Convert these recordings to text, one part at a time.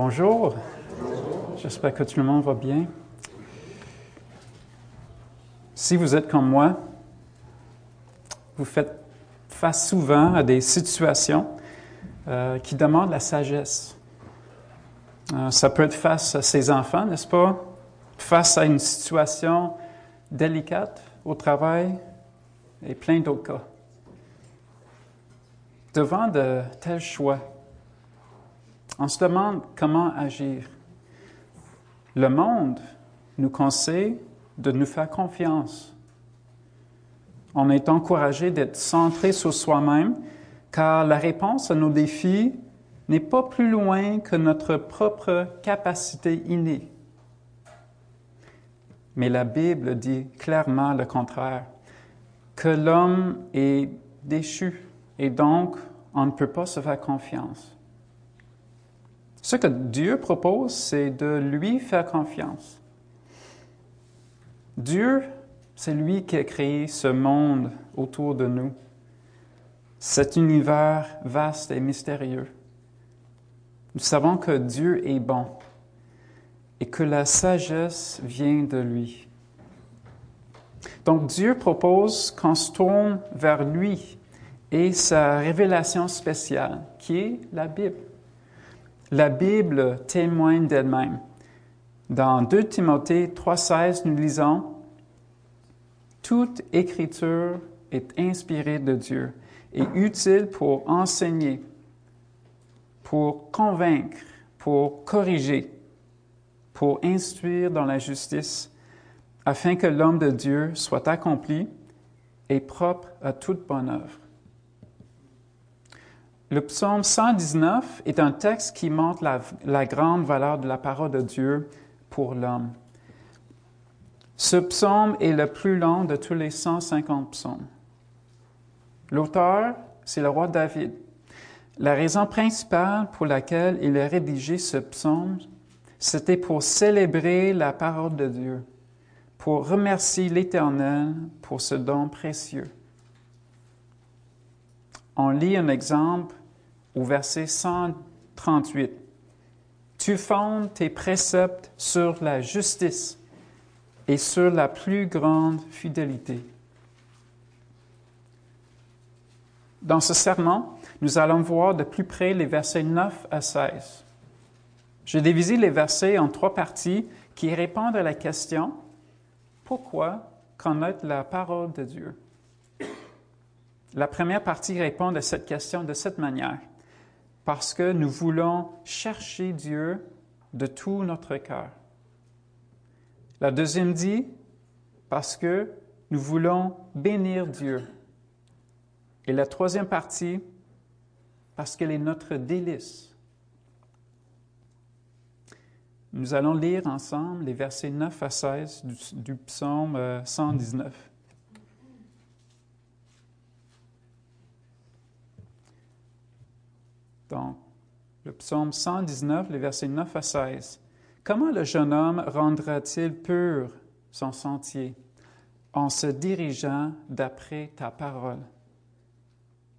Bonjour. J'espère que tout le monde va bien. Si vous êtes comme moi, vous faites face souvent à des situations euh, qui demandent la sagesse. Euh, ça peut être face à ses enfants, n'est-ce pas? Face à une situation délicate au travail et plein d'autres cas. Devant de tels choix, on se demande comment agir. Le monde nous conseille de nous faire confiance. On est encouragé d'être centré sur soi-même, car la réponse à nos défis n'est pas plus loin que notre propre capacité innée. Mais la Bible dit clairement le contraire, que l'homme est déchu et donc on ne peut pas se faire confiance. Ce que Dieu propose, c'est de lui faire confiance. Dieu, c'est lui qui a créé ce monde autour de nous, cet univers vaste et mystérieux. Nous savons que Dieu est bon et que la sagesse vient de lui. Donc Dieu propose qu'on se tourne vers lui et sa révélation spéciale, qui est la Bible. La Bible témoigne d'elle-même. Dans 2 Timothée 3,16, nous lisons Toute écriture est inspirée de Dieu et utile pour enseigner, pour convaincre, pour corriger, pour instruire dans la justice, afin que l'homme de Dieu soit accompli et propre à toute bonne œuvre. Le psaume 119 est un texte qui montre la, grande valeur de la parole de Dieu pour l'homme. Ce psaume est le plus long de tous les 150 psaumes. L'auteur, c'est le roi David. La raison principale pour laquelle il a rédigé ce psaume, c'était pour célébrer la parole de Dieu, pour remercier l'Éternel pour ce don précieux. On lit un exemple au verset 138. Tu fondes tes préceptes sur la justice et sur la plus grande fidélité. Dans ce sermon, nous allons voir de plus près les versets 9 à 16. J'ai divisé les versets en trois parties qui répondent à la question Pourquoi connaître la parole de Dieu? La première partie répond à cette question de cette manière parce que nous voulons chercher Dieu de tout notre cœur. La deuxième dit, parce que nous voulons bénir Dieu. Et la troisième partie, parce qu'elle est notre délice. Nous allons lire ensemble les versets 9 à 16 du, du psaume 119. Donc, le psaume 119, les versets 9 à 16. Comment le jeune homme rendra-t-il pur son sentier en se dirigeant d'après ta parole?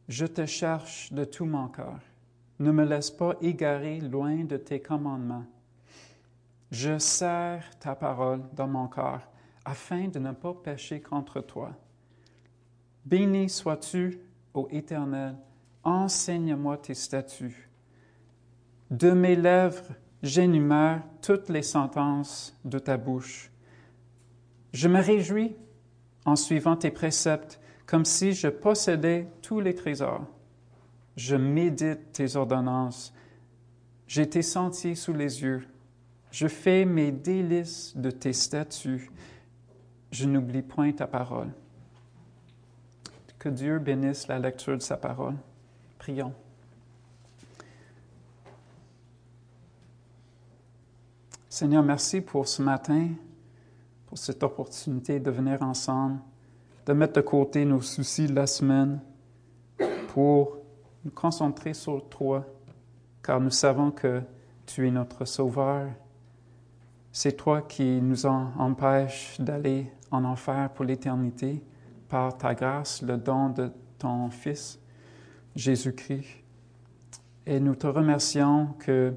Je te cherche de tout mon cœur. Ne me laisse pas égarer loin de tes commandements. Je serre ta parole dans mon cœur afin de ne pas pécher contre toi. Béni sois-tu, ô Éternel, enseigne-moi tes statuts. De mes lèvres, j'énumère toutes les sentences de ta bouche. Je me réjouis en suivant tes préceptes, comme si je possédais tous les trésors. Je médite tes ordonnances. J'ai tes sentiers sous les yeux. Je fais mes délices de tes statuts. Je n'oublie point ta parole. Que Dieu bénisse la lecture de sa parole. Seigneur, merci pour ce matin, pour cette opportunité de venir ensemble, de mettre de côté nos soucis de la semaine pour nous concentrer sur toi, car nous savons que tu es notre Sauveur. C'est toi qui nous empêches d'aller en enfer pour l'éternité par ta grâce, le don de ton Fils. Jésus-Christ. Et nous te remercions que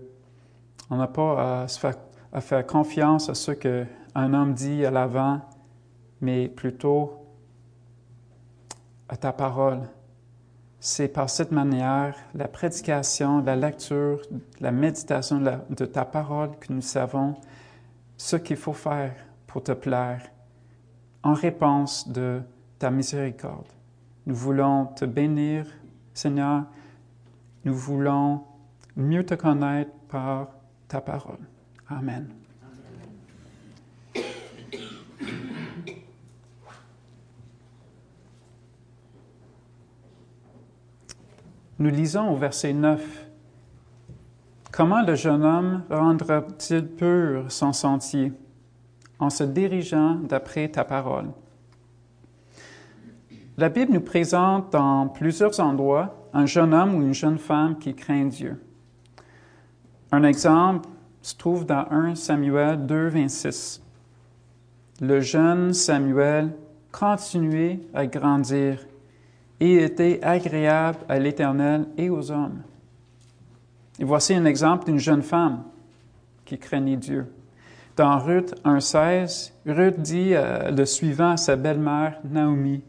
On n'a pas à, faire, à faire confiance à ce qu'un homme dit à l'avant, mais plutôt à ta parole. C'est par cette manière, la prédication, la lecture, la méditation de ta parole que nous savons ce qu'il faut faire pour te plaire en réponse de ta miséricorde. Nous voulons te bénir, Seigneur. Nous voulons mieux te connaître par ta parole. Amen. Nous lisons au verset 9. Comment le jeune homme rendra-t-il pur son sentier en se dirigeant d'après ta parole? La Bible nous présente dans plusieurs endroits un jeune homme ou une jeune femme qui craint Dieu. Un exemple se trouve dans 1 Samuel 2, 26. Le jeune Samuel continuait à grandir et était agréable à l'Éternel et aux hommes. Et voici un exemple d'une jeune femme qui craignait Dieu. Dans Ruth 1.16, Ruth dit euh, le suivant à sa belle-mère Naomi,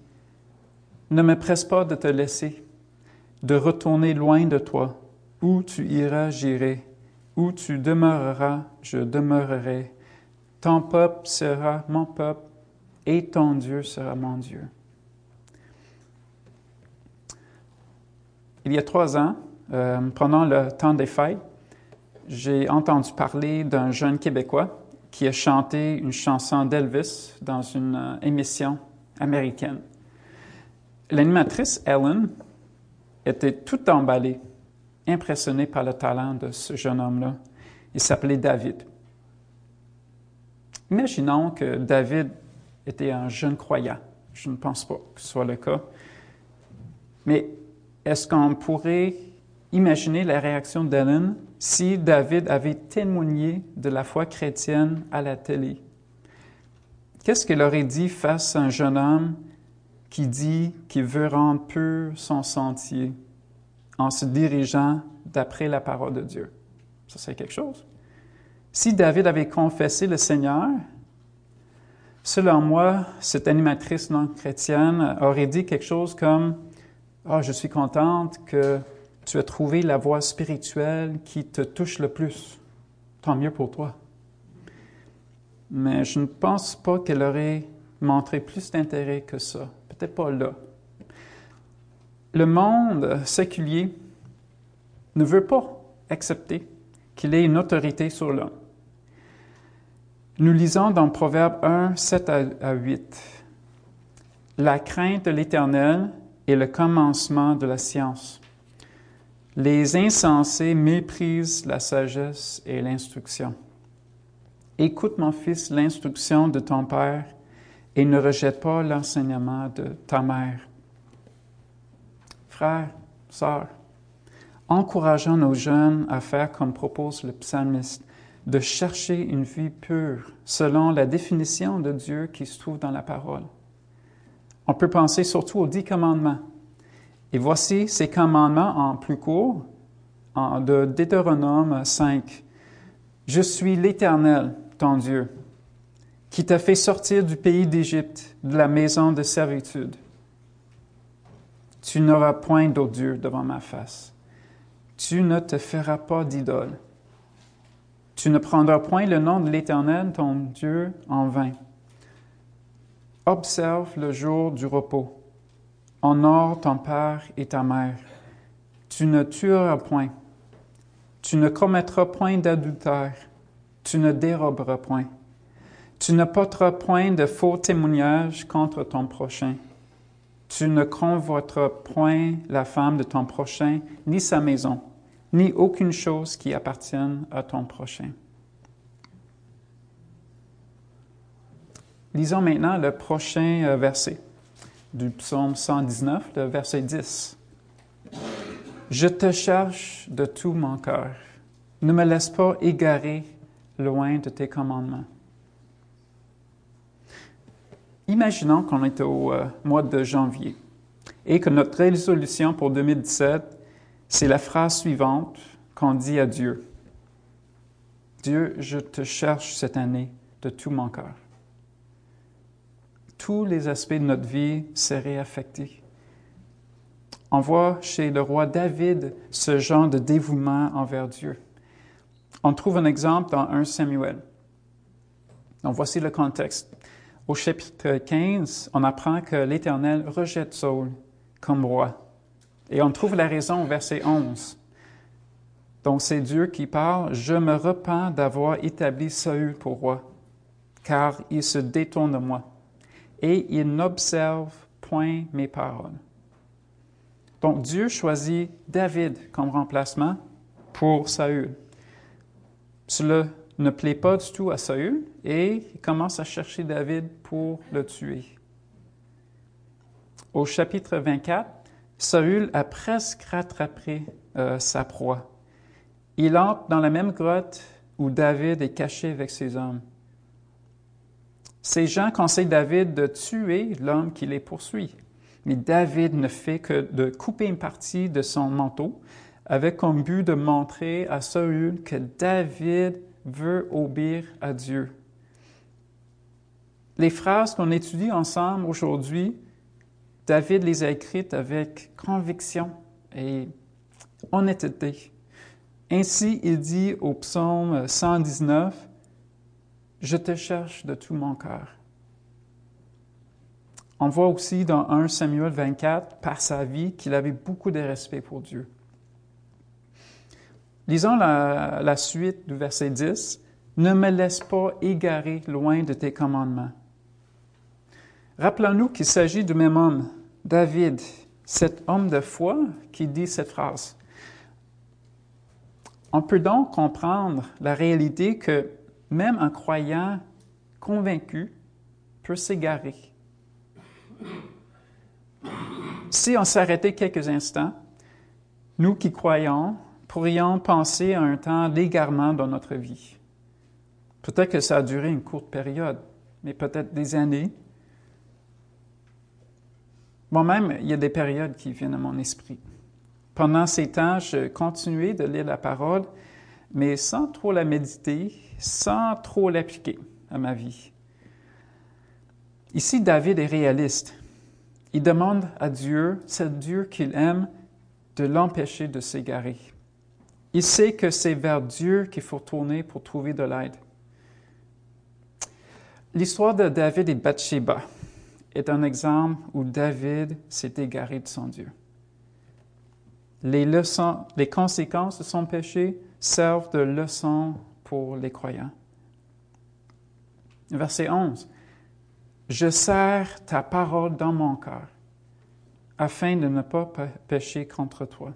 Ne me presse pas de te laisser, de retourner loin de toi. Où tu iras, j'irai. Où tu demeureras, je demeurerai. Ton peuple sera mon peuple et ton Dieu sera mon Dieu. Il y a trois ans, euh, pendant le temps des fêtes, j'ai entendu parler d'un jeune Québécois qui a chanté une chanson d'Elvis dans une euh, émission américaine. L'animatrice Ellen était toute emballée, impressionnée par le talent de ce jeune homme-là. Il s'appelait David. Imaginons que David était un jeune croyant. Je ne pense pas que ce soit le cas. Mais est-ce qu'on pourrait imaginer la réaction d'Ellen si David avait témoigné de la foi chrétienne à la télé? Qu'est-ce qu'il aurait dit face à un jeune homme qui dit qu'il veut rendre pur son sentier en se dirigeant d'après la parole de Dieu? Ça, c'est quelque chose. Si David avait confessé le Seigneur, selon moi, cette animatrice non chrétienne aurait dit quelque chose comme ah, je suis contente que tu aies trouvé la voie spirituelle qui te touche le plus. Tant mieux pour toi. Mais je ne pense pas qu'elle aurait montré plus d'intérêt que ça. Pas là. Le monde séculier ne veut pas accepter qu'il ait une autorité sur l'homme. Nous lisons dans Proverbe 1, 7 à 8. La crainte de l'Éternel est le commencement de la science. Les insensés méprisent la sagesse et l'instruction. Écoute, mon fils, l'instruction de ton père et ne rejette pas l'enseignement de ta mère. Frères, sœurs, encourageons nos jeunes à faire comme propose le psalmiste, de chercher une vie pure selon la définition de Dieu qui se trouve dans la parole. On peut penser surtout aux dix commandements. Et voici ces commandements en plus court, de Deutéronome 5. Je suis l'Éternel, ton Dieu, qui t'a fait sortir du pays d'Égypte, de la maison de servitude. Tu n'auras point Dieu devant ma face. Tu ne te feras pas d'idole. Tu ne prendras point le nom de l'Éternel, ton Dieu, en vain. Observe le jour du repos. Honore ton père et ta mère. Tu ne tueras point. Tu ne commettras point d'adultère. Tu ne déroberas point. Tu ne porteras point de faux témoignages contre ton prochain. Tu ne convoiteras point la femme de ton prochain, ni sa maison, ni aucune chose qui appartienne à ton prochain. Lisons maintenant le prochain euh, verset du psaume 119, le verset 10. Je te cherche de tout mon cœur. Ne me laisse pas égarer loin de tes commandements. Imaginons qu'on est au euh, mois de janvier et que notre résolution pour 2017, c'est la phrase suivante qu'on dit à Dieu. Dieu, je te cherche cette année de tout mon cœur. Tous les aspects de notre vie seraient affectés. On voit chez le roi David ce genre de dévouement envers Dieu. On trouve un exemple dans 1 Samuel. Donc voici le contexte. Au chapitre 15, on apprend que l'Éternel rejette Saul comme roi. Et on trouve la raison au verset 11. Donc c'est Dieu qui parle, Je me repens d'avoir établi Saül pour roi, car il se détourne de moi, et il n'observe point mes paroles. Donc Dieu choisit David comme remplacement pour Saül. Cela ne plaît pas du tout à Saül et il commence à chercher David pour le tuer. Au chapitre 24, Saül a presque rattrapé euh, sa proie. Il entre dans la même grotte où David est caché avec ses hommes. Ces gens conseillent David de tuer l'homme qui les poursuit. Mais David ne fait que de couper une partie de son manteau avec comme but de montrer à Saül que David veut obéir à Dieu. Les phrases qu'on étudie ensemble aujourd'hui, David les a écrites avec conviction et honnêteté. Ainsi, il dit au psaume 119, Je te cherche de tout mon cœur. On voit aussi dans 1 Samuel 24, par sa vie, qu'il avait beaucoup de respect pour Dieu. Lisons la, suite du verset 10. Ne me laisse pas égarer loin de tes commandements. Rappelons-nous qu'il s'agit du même homme, David, cet homme de foi qui dit cette phrase. On peut donc comprendre la réalité que même un croyant convaincu peut s'égarer. Si on s'arrêtait quelques instants, nous qui croyons pourrions penser à un temps d'égarement dans notre vie. Peut-être que ça a duré une courte période, mais peut-être des années. Moi-même, il y a des périodes qui viennent à mon esprit. Pendant ces temps, je continuais de lire la parole, mais sans trop la méditer, sans trop l'appliquer à ma vie. Ici, David est réaliste. Il demande à Dieu, c'est Dieu qu'il aime, de l'empêcher de s'égarer. Il sait que c'est vers Dieu qu'il faut tourner pour trouver de l'aide. L'histoire de David et Bathsheba est un exemple où David s'est égaré de son Dieu les, leçons, les conséquences de son péché servent de leçon pour les croyants. Verset 11. Je serre ta parole dans mon cœur afin de ne pas pécher contre toi.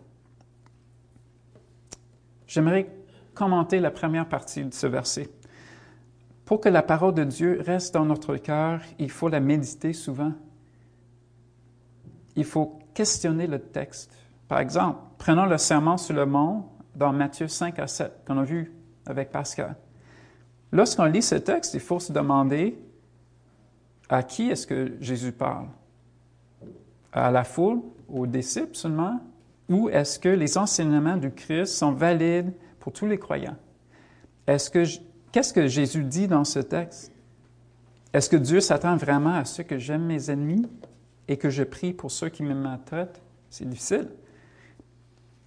J'aimerais commenter la première partie de ce verset. Pour que la parole de Dieu reste dans notre cœur, il faut la méditer souvent. Il faut questionner le texte. Par exemple, prenons le serment sur le mont dans Matthieu 5 à 7 qu'on a vu avec Pascal. Lorsqu'on lit ce texte, il faut se demander à qui est-ce que Jésus parle? À la foule, aux disciples seulement? Ou est-ce que les enseignements du Christ sont valides pour tous les croyants? Est-ce que qu'est-ce que Jésus dit dans ce texte? Est-ce que Dieu s'attend vraiment à ce que j'aime mes ennemis et que je prie pour ceux qui me maltraitent? C'est difficile.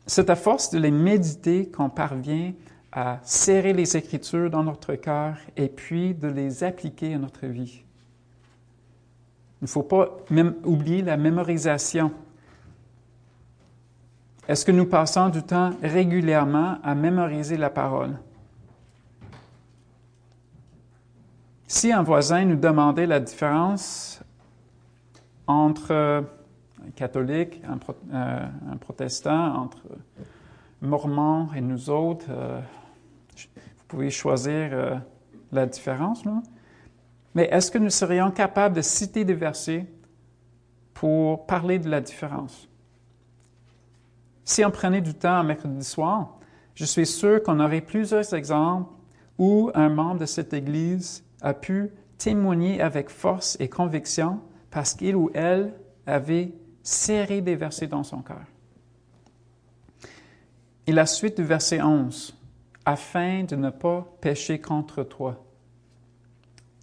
C'est à force de les méditer qu'on parvient à serrer les Écritures dans notre cœur et puis de les appliquer à notre vie. Il ne faut pas même oublier la mémorisation. Est-ce que nous passons du temps régulièrement à mémoriser la parole? Si un voisin nous demandait la différence entre un catholique, euh, un, protestant, entre mormons et nous autres. Euh, vous pouvez choisir euh, la différence. Mais est-ce que nous serions capables de citer des versets pour parler de la différence? Si on prenait du temps mercredi soir, je suis sûr qu'on aurait plusieurs exemples où un membre de cette Église a pu témoigner avec force et conviction parce qu'il ou elle avait serrer des versets dans son cœur. Et la suite du verset 11. afin de ne pas pécher contre toi.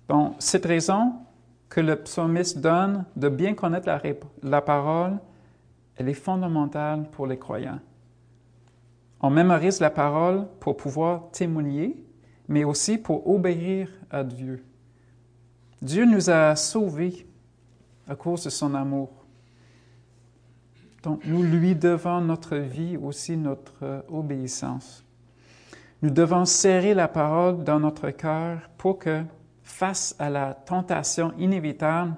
Donc, cette raison que le psalmiste donne de bien connaître la parole, elle est fondamentale pour les croyants. On mémorise la parole pour pouvoir témoigner, mais aussi pour obéir à Dieu. Dieu nous a sauvés à cause de son amour. Donc nous lui devons notre vie, aussi notre obéissance. Nous devons serrer la parole dans notre cœur pour que, face à la tentation inévitable,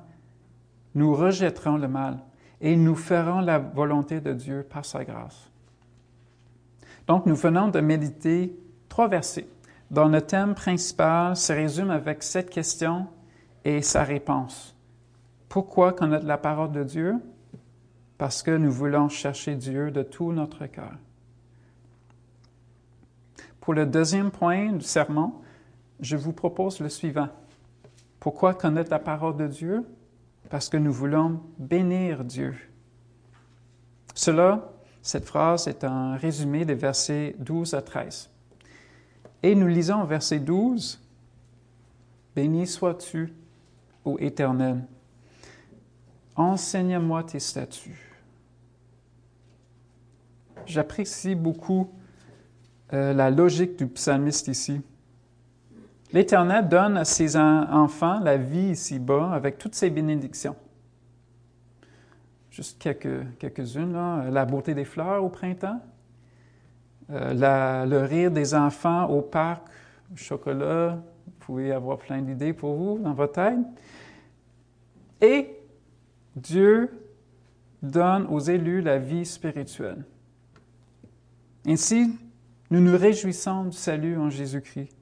nous rejetterons le mal et nous ferons la volonté de Dieu par sa grâce. Donc, nous venons de méditer trois versets dont le thème principal se résume avec cette question et sa réponse. Pourquoi connaître la parole de Dieu? Parce que nous voulons chercher Dieu de tout notre cœur. Pour le deuxième point du sermon, je vous propose le suivant. Pourquoi connaître la parole de Dieu? Parce que nous voulons bénir Dieu. Cela, cette phrase est un résumé des versets 12 à 13. Et nous lisons verset 12, Béni sois-tu, ô Éternel, enseigne-moi tes statuts. J'apprécie beaucoup euh, la logique du psalmiste ici. L'Éternel donne à ses enfants la vie ici-bas avec toutes ses bénédictions. Juste quelques, quelques-unes, la beauté des fleurs au printemps, euh, le rire des enfants au parc, le chocolat, vous pouvez avoir plein d'idées pour vous dans votre tête. Et Dieu donne aux élus la vie spirituelle. Ainsi, nous nous réjouissons du salut en Jésus-Christ.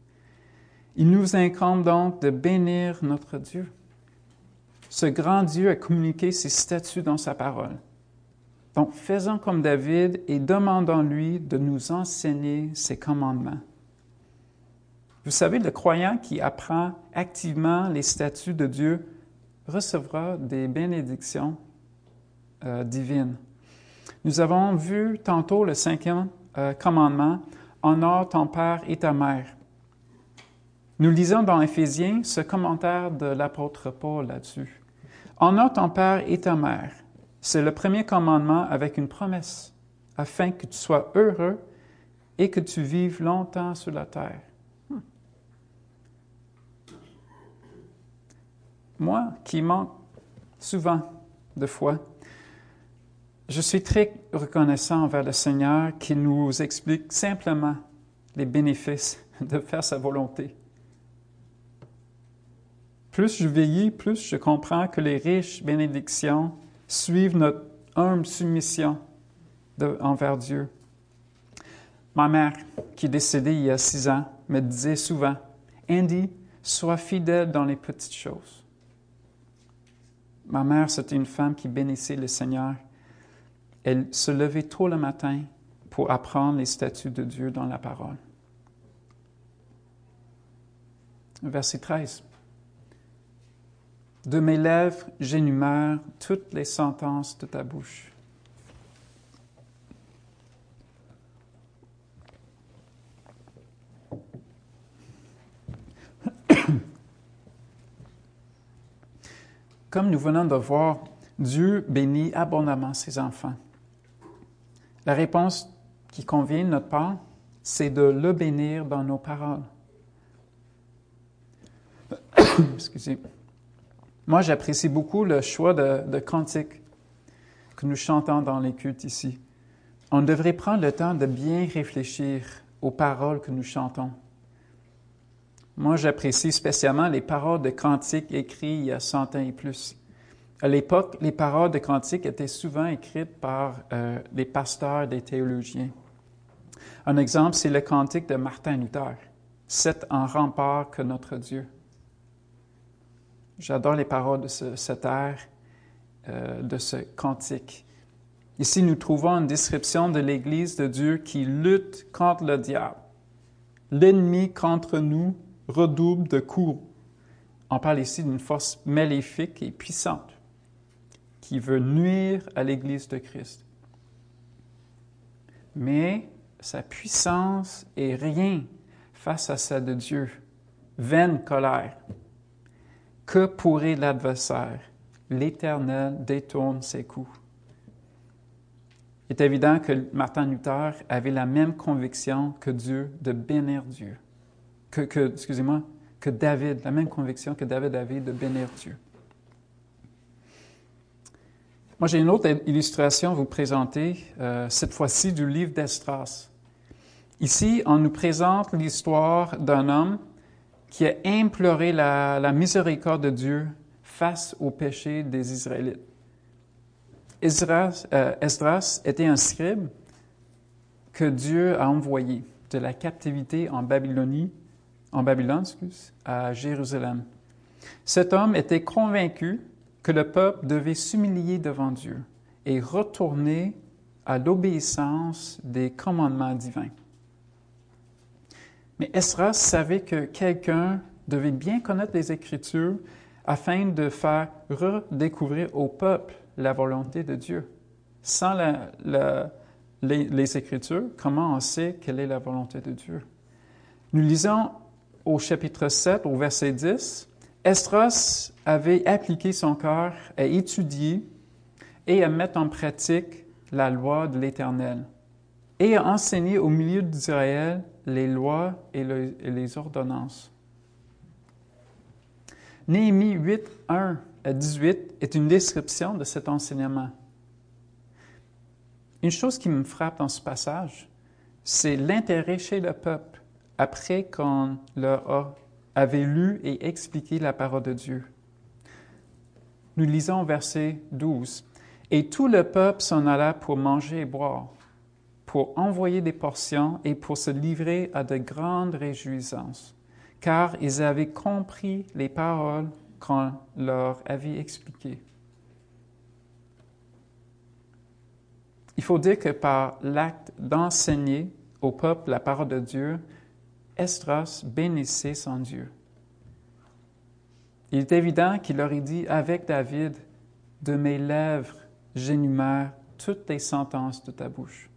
Il nous incombe donc de bénir notre Dieu. Ce grand Dieu a communiqué ses statuts dans sa parole. Donc, faisons comme David et demandons-lui de nous enseigner ses commandements. Vous savez, le croyant qui apprend activement les statuts de Dieu recevra des bénédictions euh, divines. Nous avons vu tantôt le cinquième euh, commandement Honore ton père et ta mère. Nous lisons dans Éphésiens ce commentaire de l'apôtre Paul là-dessus. Honore ton père et ta mère. C'est le premier commandement avec une promesse, afin que tu sois heureux et que tu vives longtemps sur la terre. Hmm. Moi, qui manque souvent de foi, je suis très reconnaissant envers le Seigneur qui nous explique simplement les bénéfices de faire sa volonté. Plus je vieillis, plus je comprends que les riches bénédictions suivent notre humble soumission envers Dieu. Ma mère, qui est décédée il y a six ans, me disait souvent, Andy, sois fidèle dans les petites choses. Ma mère, c'était une femme qui bénissait le Seigneur elle se levait tôt le matin pour apprendre les statuts de Dieu dans la parole. Verset 13. De mes lèvres, j'énumère toutes les sentences de ta bouche. Comme nous venons de voir, Dieu bénit abondamment ses enfants. La réponse qui convient de notre part, c'est de le bénir dans nos paroles. Excusez. Moi, j'apprécie beaucoup le choix de, de cantiques que nous chantons dans les cultes ici. On devrait prendre le temps de bien réfléchir aux paroles que nous chantons. Moi, j'apprécie spécialement les paroles de cantiques écrits il y a 100 ans et plus. À l'époque, les paroles de cantiques étaient souvent écrites par euh, les pasteurs des théologiens. Un exemple, c'est le cantique de Martin Luther. C'est un rempart que notre Dieu. J'adore les paroles de ce, cet air, euh, de ce cantique. Ici, nous trouvons une description de l'Église de Dieu qui lutte contre le diable. L'ennemi contre nous redouble de coups. On parle ici d'une force maléfique et puissante qui veut nuire à l'Église de Christ. Mais sa puissance est rien face à celle de Dieu. Vaine colère. Que pourrait l'adversaire? L'Éternel détourne ses coups. Il est évident que Martin Luther avait la même conviction que Dieu de bénir Dieu. Que, excusez-moi, que David, la même conviction que David avait de bénir Dieu. Moi, j'ai une autre illustration à vous présenter, euh, cette fois-ci du livre d'Estras. Ici, on nous présente l'histoire d'un homme qui a imploré la, miséricorde de Dieu face au péché des Israélites. Esdras, euh, Esdras était un scribe que Dieu a envoyé de la captivité en Babylonie, en Babylone, excuse, à Jérusalem. Cet homme était convaincu que le peuple devait s'humilier devant Dieu et retourner à l'obéissance des commandements divins. Mais Esdras savait que quelqu'un devait bien connaître les Écritures afin de faire redécouvrir au peuple la volonté de Dieu. Sans les, les, Écritures, comment on sait quelle est la volonté de Dieu? Nous lisons au chapitre 7, au verset 10, Esdras avait appliqué son cœur à étudier et à mettre en pratique la loi de l'Éternel et à enseigner au milieu d'Israël les lois et, les ordonnances. Néhémie 8, 1 à 18 est une description de cet enseignement. Une chose qui me frappe dans ce passage, c'est l'intérêt chez le peuple après qu'on leur avait lu et expliqué la parole de Dieu. Nous lisons verset 12. Et tout le peuple s'en alla pour manger et boire pour envoyer des portions et pour se livrer à de grandes réjouissances, car ils avaient compris les paroles qu'on leur avait expliquées. Il faut dire que par l'acte d'enseigner au peuple la parole de Dieu, Esdras bénissait son Dieu. Il est évident qu'il aurait dit avec David, De mes lèvres, j'énumère toutes les sentences de ta bouche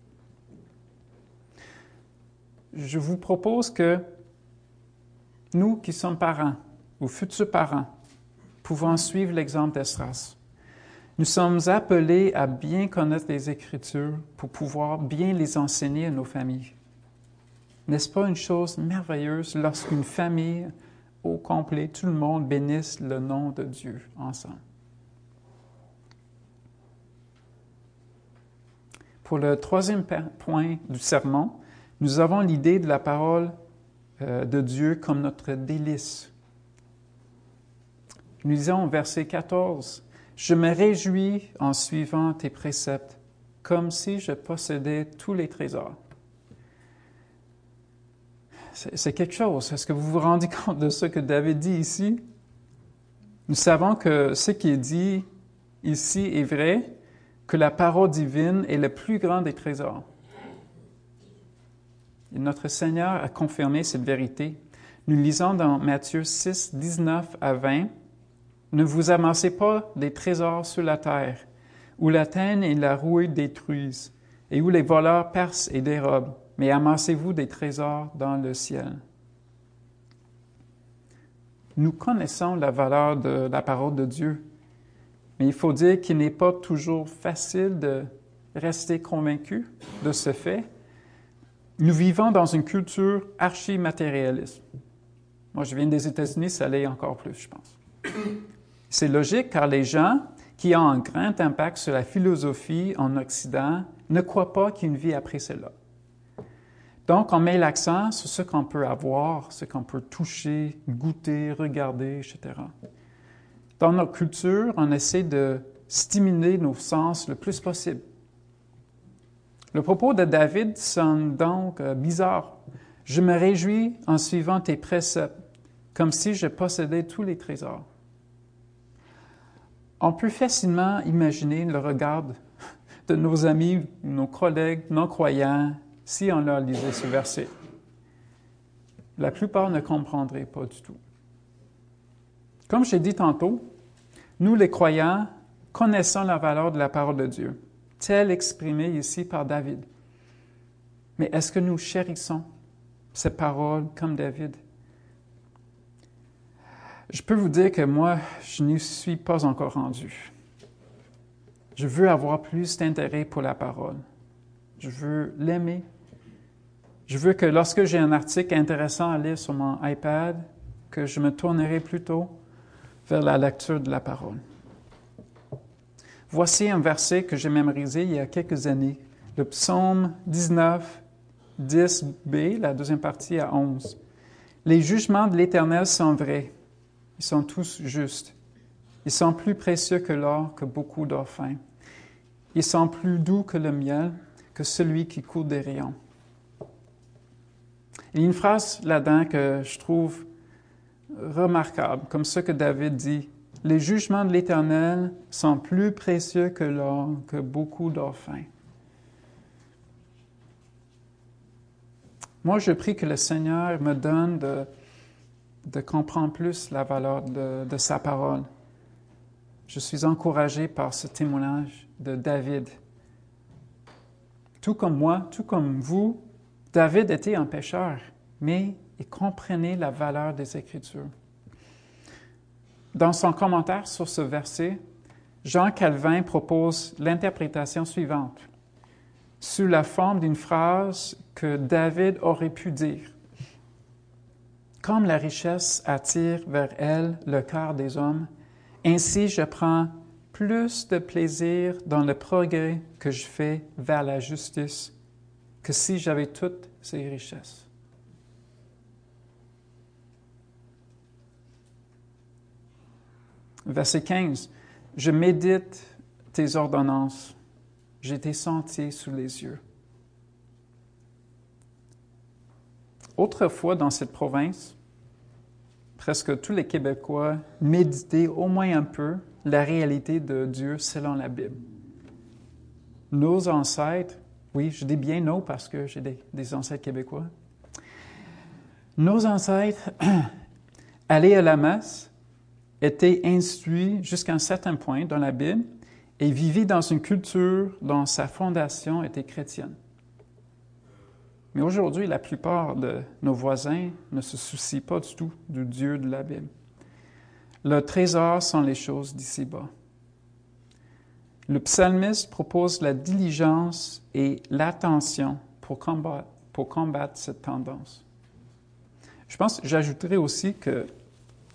je vous propose que nous qui sommes parents ou futurs parents pouvons suivre l'exemple d'Estras. Nous sommes appelés à bien connaître les Écritures pour pouvoir bien les enseigner à nos familles. N'est-ce pas une chose merveilleuse lorsqu'une famille au complet, tout le monde bénisse le nom de Dieu ensemble? Pour le troisième point du sermon, nous avons l'idée de la parole euh, de Dieu comme notre délice. Nous disons au verset 14, Je me réjouis en suivant tes préceptes, comme si je possédais tous les trésors. C'est quelque chose. Est-ce que vous vous rendez compte de ce que David dit ici? Nous savons que ce qui est dit ici est vrai, que la parole divine est le plus grand des trésors. Notre Seigneur a confirmé cette vérité. Nous lisons dans Matthieu 6, 19 à 20, Ne vous amassez pas des trésors sur la terre, où la teigne et la rouille détruisent, et où les voleurs percent et dérobent, mais amassez-vous des trésors dans le ciel. Nous connaissons la valeur de la parole de Dieu, mais il faut dire qu'il n'est pas toujours facile de rester convaincu de ce fait nous vivons dans une culture archi-matérialiste. Moi, je viens des États-Unis, ça l'est encore plus, je pense. C'est logique car les gens qui ont un grand impact sur la philosophie en Occident ne croient pas qu'il y une vie après cela. Donc, on met l'accent sur ce qu'on peut avoir, ce qu'on peut toucher, goûter, regarder, etc. Dans notre culture, on essaie de stimuler nos sens le plus possible. Le propos de David sonne donc euh, bizarre. Je me réjouis en suivant tes préceptes, comme si je possédais tous les trésors. On peut facilement imaginer le regard de nos amis, nos collègues non-croyants, si on leur lisait ce verset. La plupart ne comprendraient pas du tout. Comme j'ai dit tantôt, nous les croyants connaissons la valeur de la parole de Dieu tel exprimé ici par David? Mais est-ce que nous chérissons ces paroles comme David? Je peux vous dire que moi, je n'y suis pas encore rendu. Je veux avoir plus d'intérêt pour la parole. Je veux l'aimer. Je veux que lorsque j'ai un article intéressant à lire sur mon iPad, que je me tournerai plutôt vers la lecture de la parole. Voici un verset que j'ai mémorisé il y a quelques années, le psaume 19, 10b, la deuxième partie à 11. Les jugements de l'Éternel sont vrais ils sont tous justes. Ils sont plus précieux que l'or, que beaucoup d'or fin. Ils sont plus doux que le miel, que celui qui coule des rayons. Il y a une phrase là-dedans que je trouve remarquable, comme ce que David dit. Les jugements de l'Éternel sont plus précieux que l'or, que beaucoup d'or fin. Moi, je prie que le Seigneur me donne de de comprendre plus la valeur de, sa parole. Je suis encouragé par ce témoignage de David. Tout comme moi, tout comme vous, David était un pécheur, mais il comprenait la valeur des Écritures. Dans son commentaire sur ce verset, Jean Calvin propose l'interprétation suivante, sous la forme d'une phrase que David aurait pu dire. Comme la richesse attire vers elle le cœur des hommes, ainsi je prends plus de plaisir dans le progrès que je fais vers la justice que si j'avais toutes ces richesses. Verset 15. Je médite tes ordonnances. J'ai tes sentiers sous les yeux. Autrefois, dans cette province, presque tous les Québécois méditaient au moins un peu la réalité de Dieu selon la Bible. Nos ancêtres, oui, je dis bien nos parce que j'ai des, ancêtres québécois. Nos ancêtres allaient à la messe, étaient instruits jusqu'à un certain point dans la Bible et vivaient dans une culture dont sa fondation était chrétienne. Mais aujourd'hui, la plupart de nos voisins ne se soucient pas du tout du Dieu de la Bible. Le trésor sont les choses d'ici-bas. Le psalmiste propose la diligence et l'attention pour combattre, pour combattre cette tendance. Je pense, j'ajouterais aussi que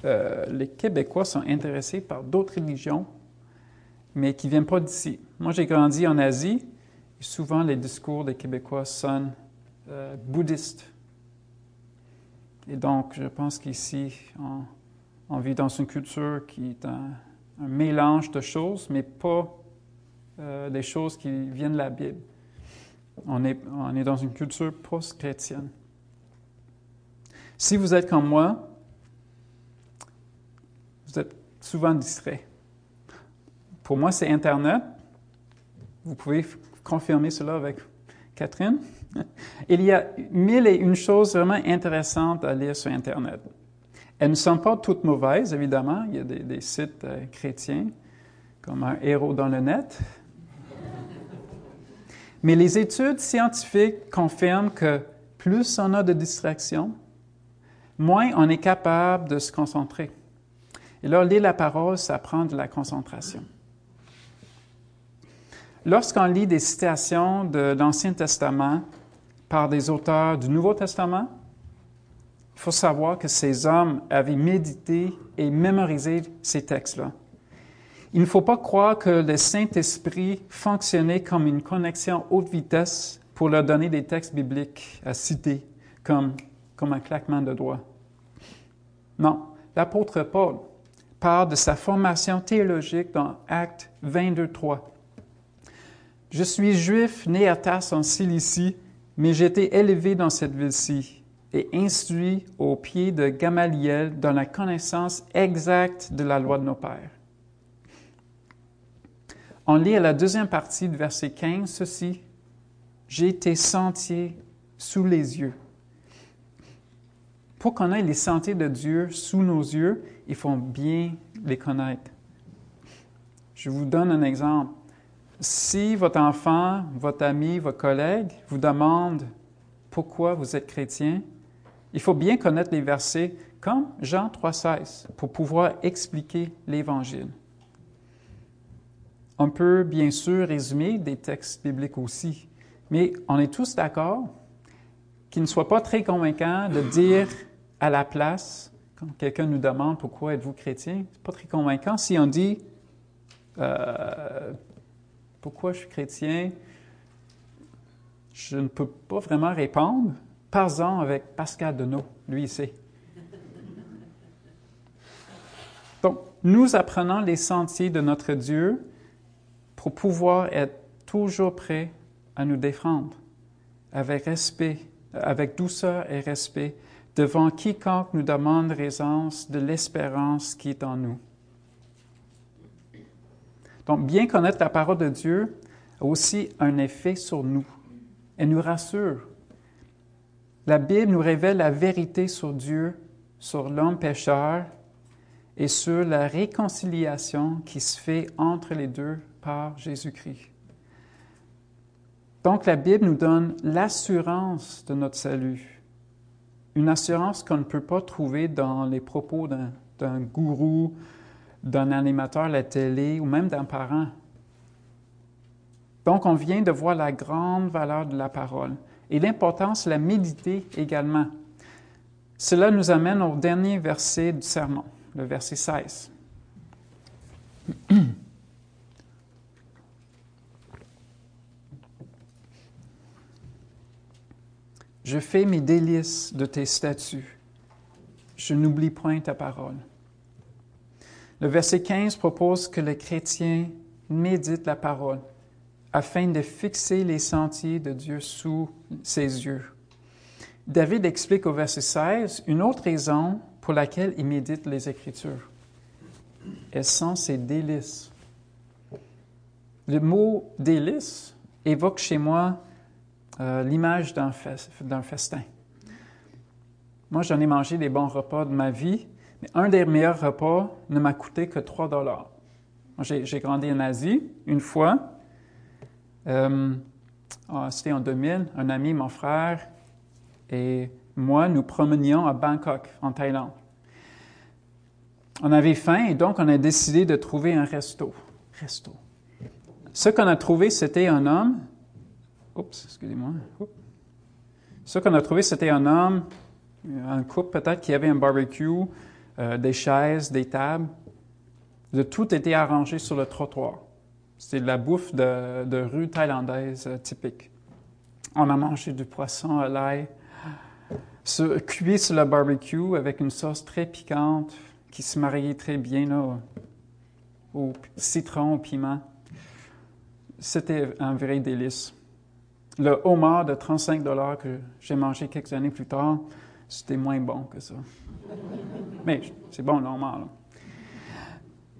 euh, les Québécois sont intéressés par d'autres religions, mais qui ne viennent pas d'ici. Moi, j'ai grandi en Asie et souvent les discours des Québécois sonnent euh, bouddhiste. Et donc, je pense qu'ici, on, vit dans une culture qui est un, mélange de choses, mais pas euh, des choses qui viennent de la Bible. On est, dans une culture post-chrétienne. Si vous êtes comme moi, souvent distrait. Pour moi, c'est Internet. Vous pouvez confirmer cela avec Catherine. Il y a mille et une choses vraiment intéressantes à lire sur Internet. Elles ne sont pas toutes mauvaises, évidemment. Il y a des, sites euh, chrétiens, comme un héros dans le net. Mais les études scientifiques confirment que plus on a de distractions, moins on est capable de se concentrer. Et là, lire la parole, ça prend de la concentration. Lorsqu'on lit des citations de l'Ancien Testament, par des auteurs du Nouveau Testament, il faut savoir que ces hommes avaient médité et mémorisé ces textes-là. Il ne faut pas croire que le Saint-Esprit fonctionnait comme une connexion haute vitesse pour leur donner des textes bibliques à citer comme, comme un claquement de doigts. Non, l'apôtre Paul de sa formation théologique dans Acte 22, 3. Je suis juif né à Tasse en Cilicie mais j'étais élevé dans cette ville-ci et instruit au pied de Gamaliel dans la connaissance exacte de la loi de nos pères. On lit à la deuxième partie du verset 15 ceci J'ai été sentier sous les yeux. Pour qu'on ait les sentiers de Dieu sous nos yeux, il faut bien les connaître. Je vous donne un exemple si votre enfant, votre ami, votre collègue vous demande pourquoi vous êtes chrétien, il faut bien connaître les versets comme Jean 3,16 pour pouvoir expliquer l'Évangile. On peut bien sûr résumer des textes bibliques aussi, mais on est tous d'accord qu'il ne soit pas très convaincant de dire à la place, quelqu'un nous demande pourquoi êtes-vous chrétien, c'est pas très convaincant si on dit euh, pourquoi je suis chrétien, je ne peux pas vraiment répondre. Parlons avec Pascal Denot, lui il sait. Donc, nous apprenons les sentiers de notre Dieu pour pouvoir être toujours prêts à nous défendre avec respect, avec douceur et respect devant quiconque nous demande raisons de l'espérance qui est en nous. Donc, bien connaître la parole de Dieu a aussi un effet sur nous. Elle nous rassure. La Bible nous révèle la vérité sur Dieu, sur l'homme pécheur et sur la réconciliation qui se fait entre les deux par Jésus-Christ. Donc la Bible nous donne l'assurance de notre salut, une assurance qu'on ne peut pas trouver dans les propos d'un gourou, d'un animateur à la télé ou même d'un parent. Donc on vient de voir la grande valeur de la parole et l'importance de la méditer également. Cela nous amène au dernier verset du sermon le verset 16. Je fais mes délices de tes statuts. Je n'oublie point ta parole. Le verset 15 propose que le chrétien médite la parole afin de fixer les sentiers de Dieu sous ses yeux. David explique au verset 16 une autre raison pour laquelle il médite les Écritures. Elles sont ses délices. Le mot délice évoque chez moi euh, l'image d'un, festin. Moi, j'en ai mangé des bons repas de ma vie, mais un des meilleurs repas ne m'a coûté que 3 dollars. J'ai, grandi en Asie une fois. Euh, ah, c'était en 2000. Un ami, mon frère, et moi, nous promenions à Bangkok, en Thaïlande. On avait faim et donc on a décidé de trouver un resto. Resto. Ce qu'on a trouvé, c'était un homme. Oups, excusez-moi. Ce qu'on a trouvé, c'était un homme, un couple peut-être, qui avait un barbecue, euh, des chaises, des tables. De tout était arrangé sur le trottoir. C'était de la bouffe de, rue thaïlandaise euh, typique. On a mangé du poisson à l'ail, cuit sur le barbecue avec une sauce très piquante qui se mariait très bien au citron, au piment. C'était un vrai délice. Le homard de 35 dollars que j'ai mangé quelques années plus tard, c'était moins bon que ça. Mais c'est bon le.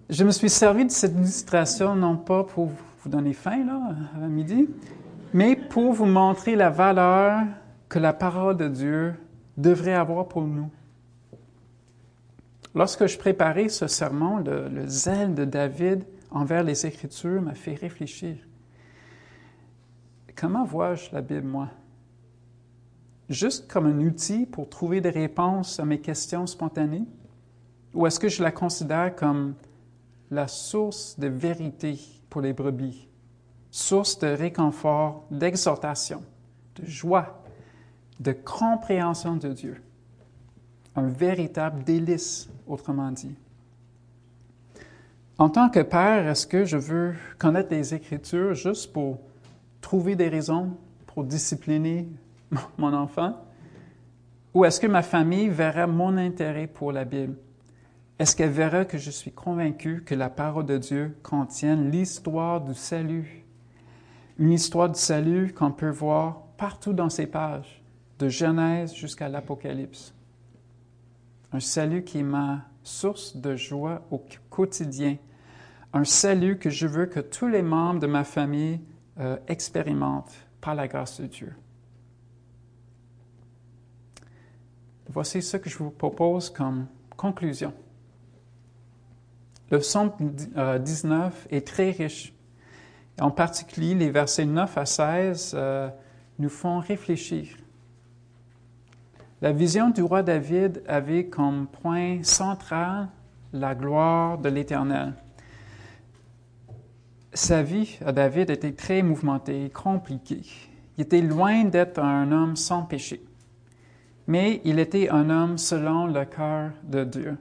Je me suis servi de cette illustration non pas pour vous donner faim là, à midi, mais pour vous montrer la valeur que la parole de Dieu devrait avoir pour nous. Lorsque je préparais ce sermon, le, zèle de David envers les Écritures m'a fait réfléchir. Comment vois-je la Bible, moi? Juste comme un outil pour trouver des réponses à mes questions spontanées? Ou est-ce que je la considère comme la source de vérité pour les brebis, source de réconfort, d'exhortation, de joie, de compréhension de Dieu. Un véritable délice, autrement dit. En tant que père, est-ce que je veux connaître les Écritures juste pour trouver des raisons pour discipliner mon enfant? Ou est-ce que ma famille verra mon intérêt pour la Bible? Est-ce qu'elle verra que je suis convaincu que la parole de Dieu contient l'histoire du salut? Une histoire du salut qu'on peut voir partout dans ces pages de Genèse jusqu'à l'Apocalypse. Un salut qui est ma source de joie au quotidien. Un salut que je veux que tous les membres de ma famille euh, expérimentent par la grâce de Dieu. Voici ce que je vous propose comme conclusion. Le psaume 19 est très riche. En particulier, les versets 9 à 16 euh, nous font réfléchir La vision du roi David avait comme point central la gloire de l'Éternel. Sa vie à David était très mouvementée, compliquée. Il était loin d'être un homme sans péché, mais il était un homme selon le cœur de Dieu.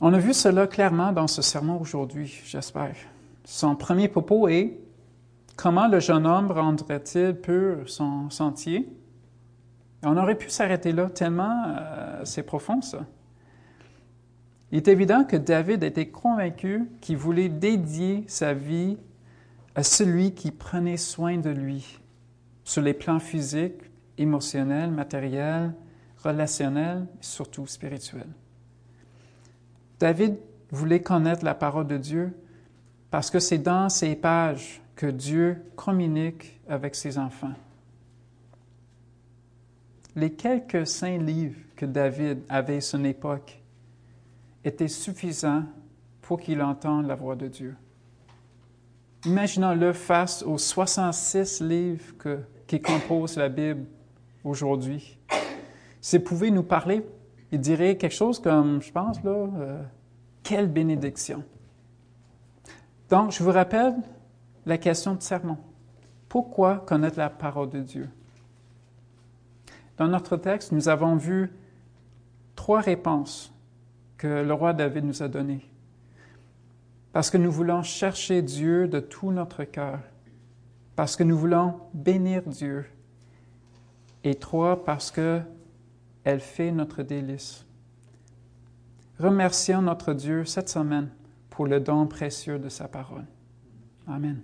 On a vu cela clairement dans ce sermon aujourd'hui, j'espère. Son premier propos est Comment le jeune homme rendrait-il pur son sentier? On aurait pu s'arrêter là, tellement euh, c'est profond ça. Il est évident que David était convaincu qu'il voulait dédier sa vie à celui qui prenait soin de lui sur les plans physiques, émotionnels, matériels, relationnels et surtout spirituels. David voulait connaître la parole de Dieu parce que c'est dans ces pages que Dieu communique avec ses enfants. Les quelques saints livres que David avait à son époque étaient suffisants pour qu'il entende la voix de Dieu. Imaginons-le face aux 66 livres que, qui composent la Bible aujourd'hui. S'il pouvait nous parler, il dirait quelque chose comme, je pense, là, euh, quelle bénédiction. Donc, je vous rappelle la question de sermon. Pourquoi connaître la parole de Dieu? Dans notre texte, nous avons vu trois réponses que le roi David nous a données. Parce que nous voulons chercher Dieu de tout notre cœur. Parce que nous voulons bénir Dieu. Et trois, parce que elle fait notre délice. Remercions notre Dieu cette semaine pour le don précieux de sa parole. Amen.